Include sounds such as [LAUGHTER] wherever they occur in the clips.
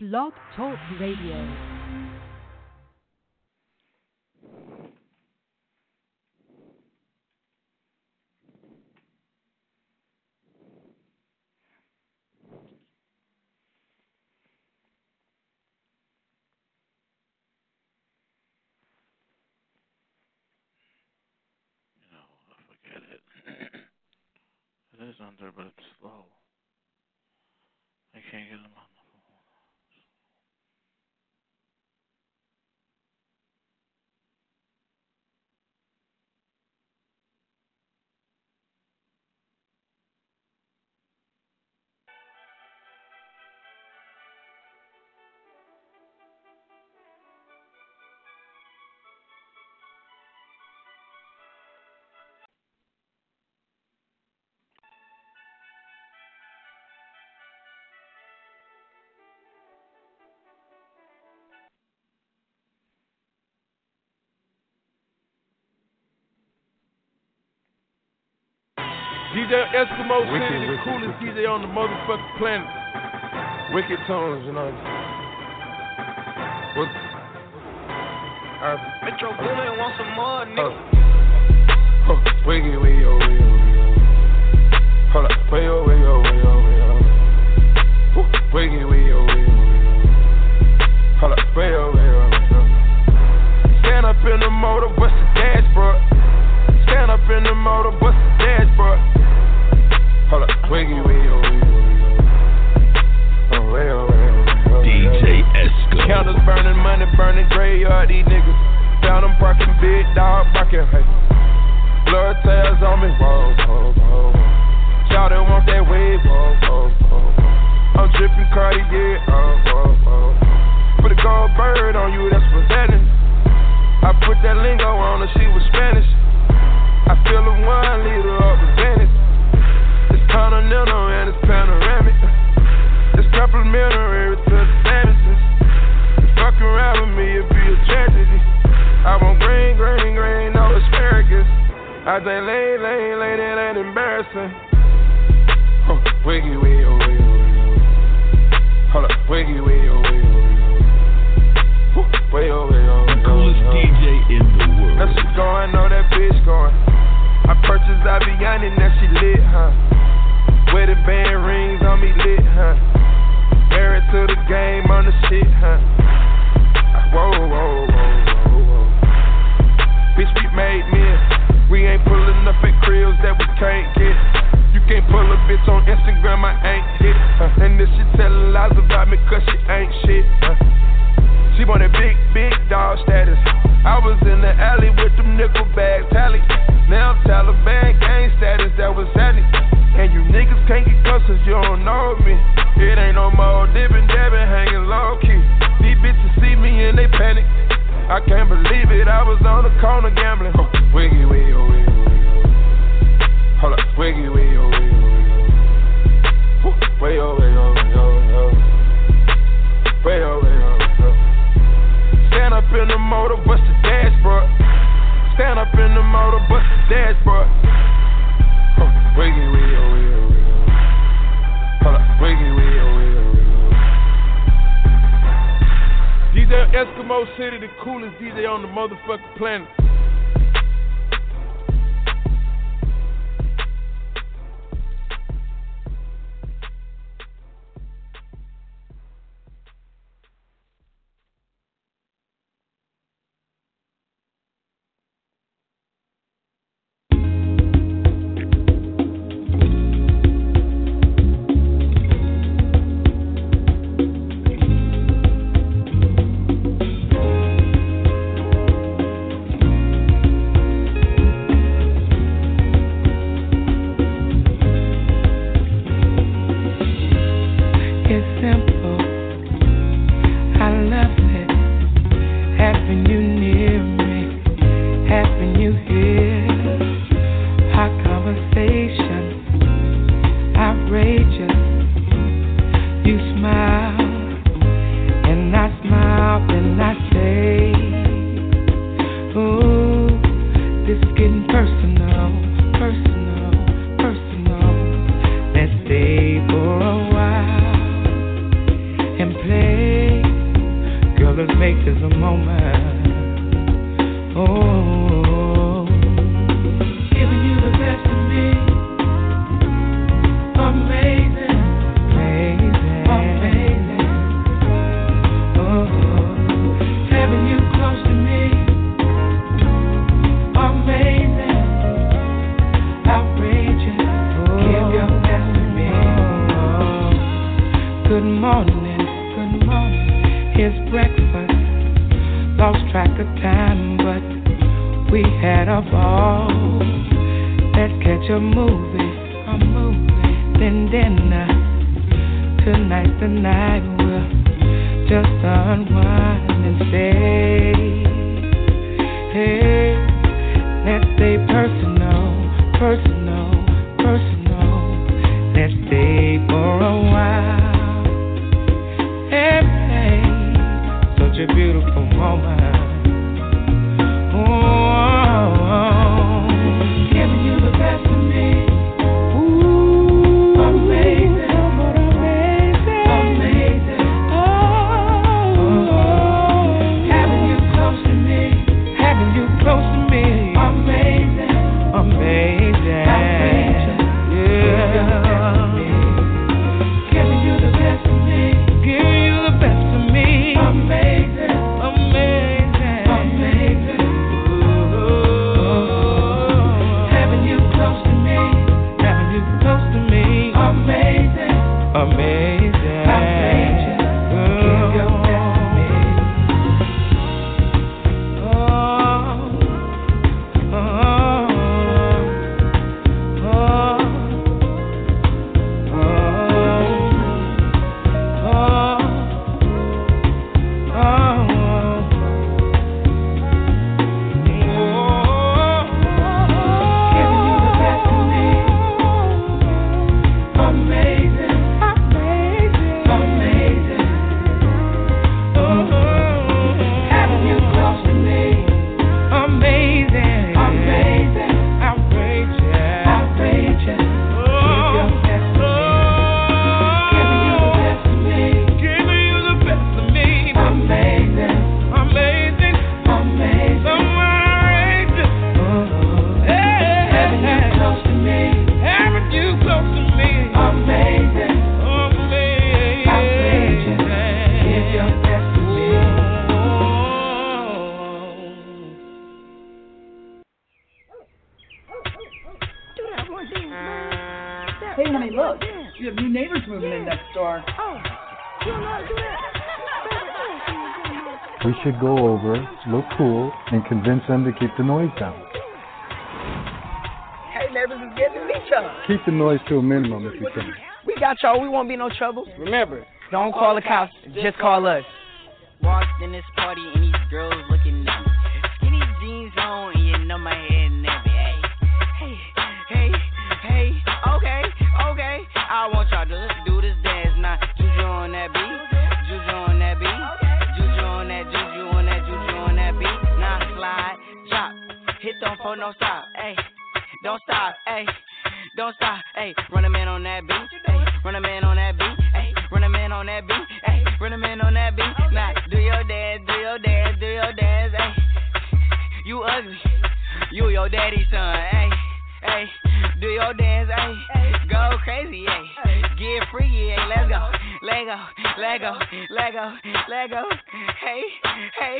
Blog Talk Radio. [CLEARS THROAT] It is under, but it's slow. I can't get them DJ Eskimo Wicked, City, the wicked, coolest wicked. DJ on the motherfucking planet. Wicked tones, you know. What? Uh, Metro Boomin want some more, oh. nigga. Oh, wiggy, wiggy, oh, wiggy, oh, wiggy, oh. Hold up, way, oh, way, oh, way, oh, way, oh. Wiggy, wiggy, oh, wiggy, oh, wiggy, oh. Hold up, way, oh, way, oh, way, oh. Stand up in the motor, bust the dashboard. Stand up in the motor, bust big dog barking, hey. Blood tails on me, whoa, whoa, whoa. Shout it, want that wave, whoa, whoa, whoa. I'm dripping Cartier, oh, uh. I say lay, lay, lay, that ain't embarrassing. Oh, wiggy, wiggy, oh, wiggy, oh, wiggy. Hold up, wiggy, wiggy, oh, wiggy, oh, wiggy. Ooh, Way, way, The coolest. DJ in the Now world. she going, know that bitch going. I purchased Avianne, now she lit, huh? Wedding band rings on me lit, huh? Married to the game on the shit, huh? Whoa, whoa, whoa, whoa, whoa. Bitch, we made men. Ain't pulling up at cribs that we can't get. You can't pull a bitch on Instagram, I ain't hit. Uh, and this shit telling lies about me, cause she ain't shit. Uh. She wanted big, big dog status. I was in the alley with them nickel bags tally. Now I'm Taliban gang status, that was happening. And you niggas can't get close you don't know me. It ain't no more dipping, dabbing, hanging low key. These bitches see me and they panic. I can't believe it, I was on the corner gambling. Oh, wiggy, wiggy, wiggy, wiggy, Way, oh, way, oh, way, oh, way, oh. Way, oh, way, oh, way, oh. Stand up in the motor, bust the dashboard. Stand up in the motor, bust the dashboard. Wiggy, oh, wiggy, oh. Hold up, wiggy, wiggy, oh, wiggy, oh, wiggy, oh. DJ Eskimo City, the coolest DJ on the motherfucking planet. Moment. you're moving, I'm moving. Then dinner. Uh, tonight, the night will just unwind and say, hey, let's stay personal, personal. Convince them to keep the noise down. Hey, neighbors, it's getting to meet y'all. Keep the noise to a minimum if you can. We got y'all. We won't be no trouble. Remember, don't call the cops. Just call us. Walked in this party don't stop. Hey, don't stop. Hey, run a man on that beat. Hey, run a man on that beat. Hey, run a man on that beat. Hey, run a man on that beat. Now do your dance, do your dance, do your dance. Hey, you ugly. You your daddy's son. Hey, hey, do your dance. Hey, go crazy. Hey, get free, Hey, let's go. Lego, Lego, Lego, Lego. Hey, hey,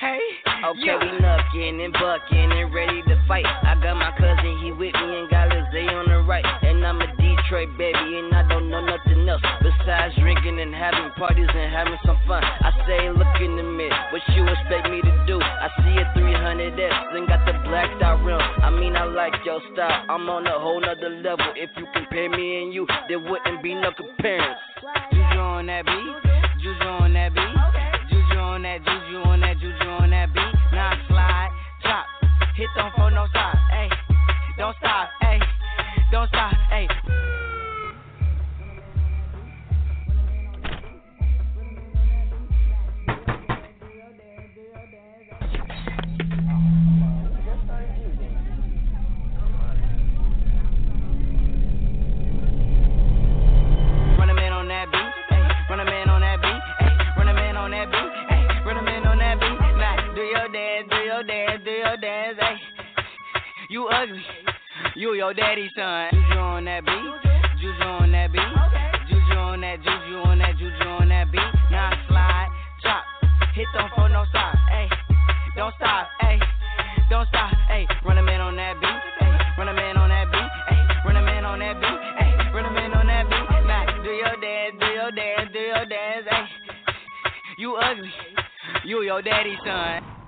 hey. Okay, Yeah. we knuckin' and buckin' and ready to fight. I got my cousin, he with me and got Lizzie on the right. And I'm a Detroit baby and I don't know nothing else besides drinking and having parties and having some fun. I say, look in the mirror, what you expect me to do? I see a 300S and got the blacked out rim. I mean, I like your style. I'm on a whole nother level. If you compare me and you, there wouldn't be no comparison. Juju on that beat, Juju on that beat, Juju on that, Juju on that, Juju on that beat. Now slide, chop, hit don't for no stop, hey, don't stop, hey, don't stop, your daddy's son. Juju on that beat. Juju on that beat. Juju on that, juju on that, juju on that beat. Now slide, drop, hit them for no stop, ayy. Don't stop, ayy. Don't stop, ayy. Run a man on that beat, do your dance, do your dance, do. You ugly. You your daddy's son.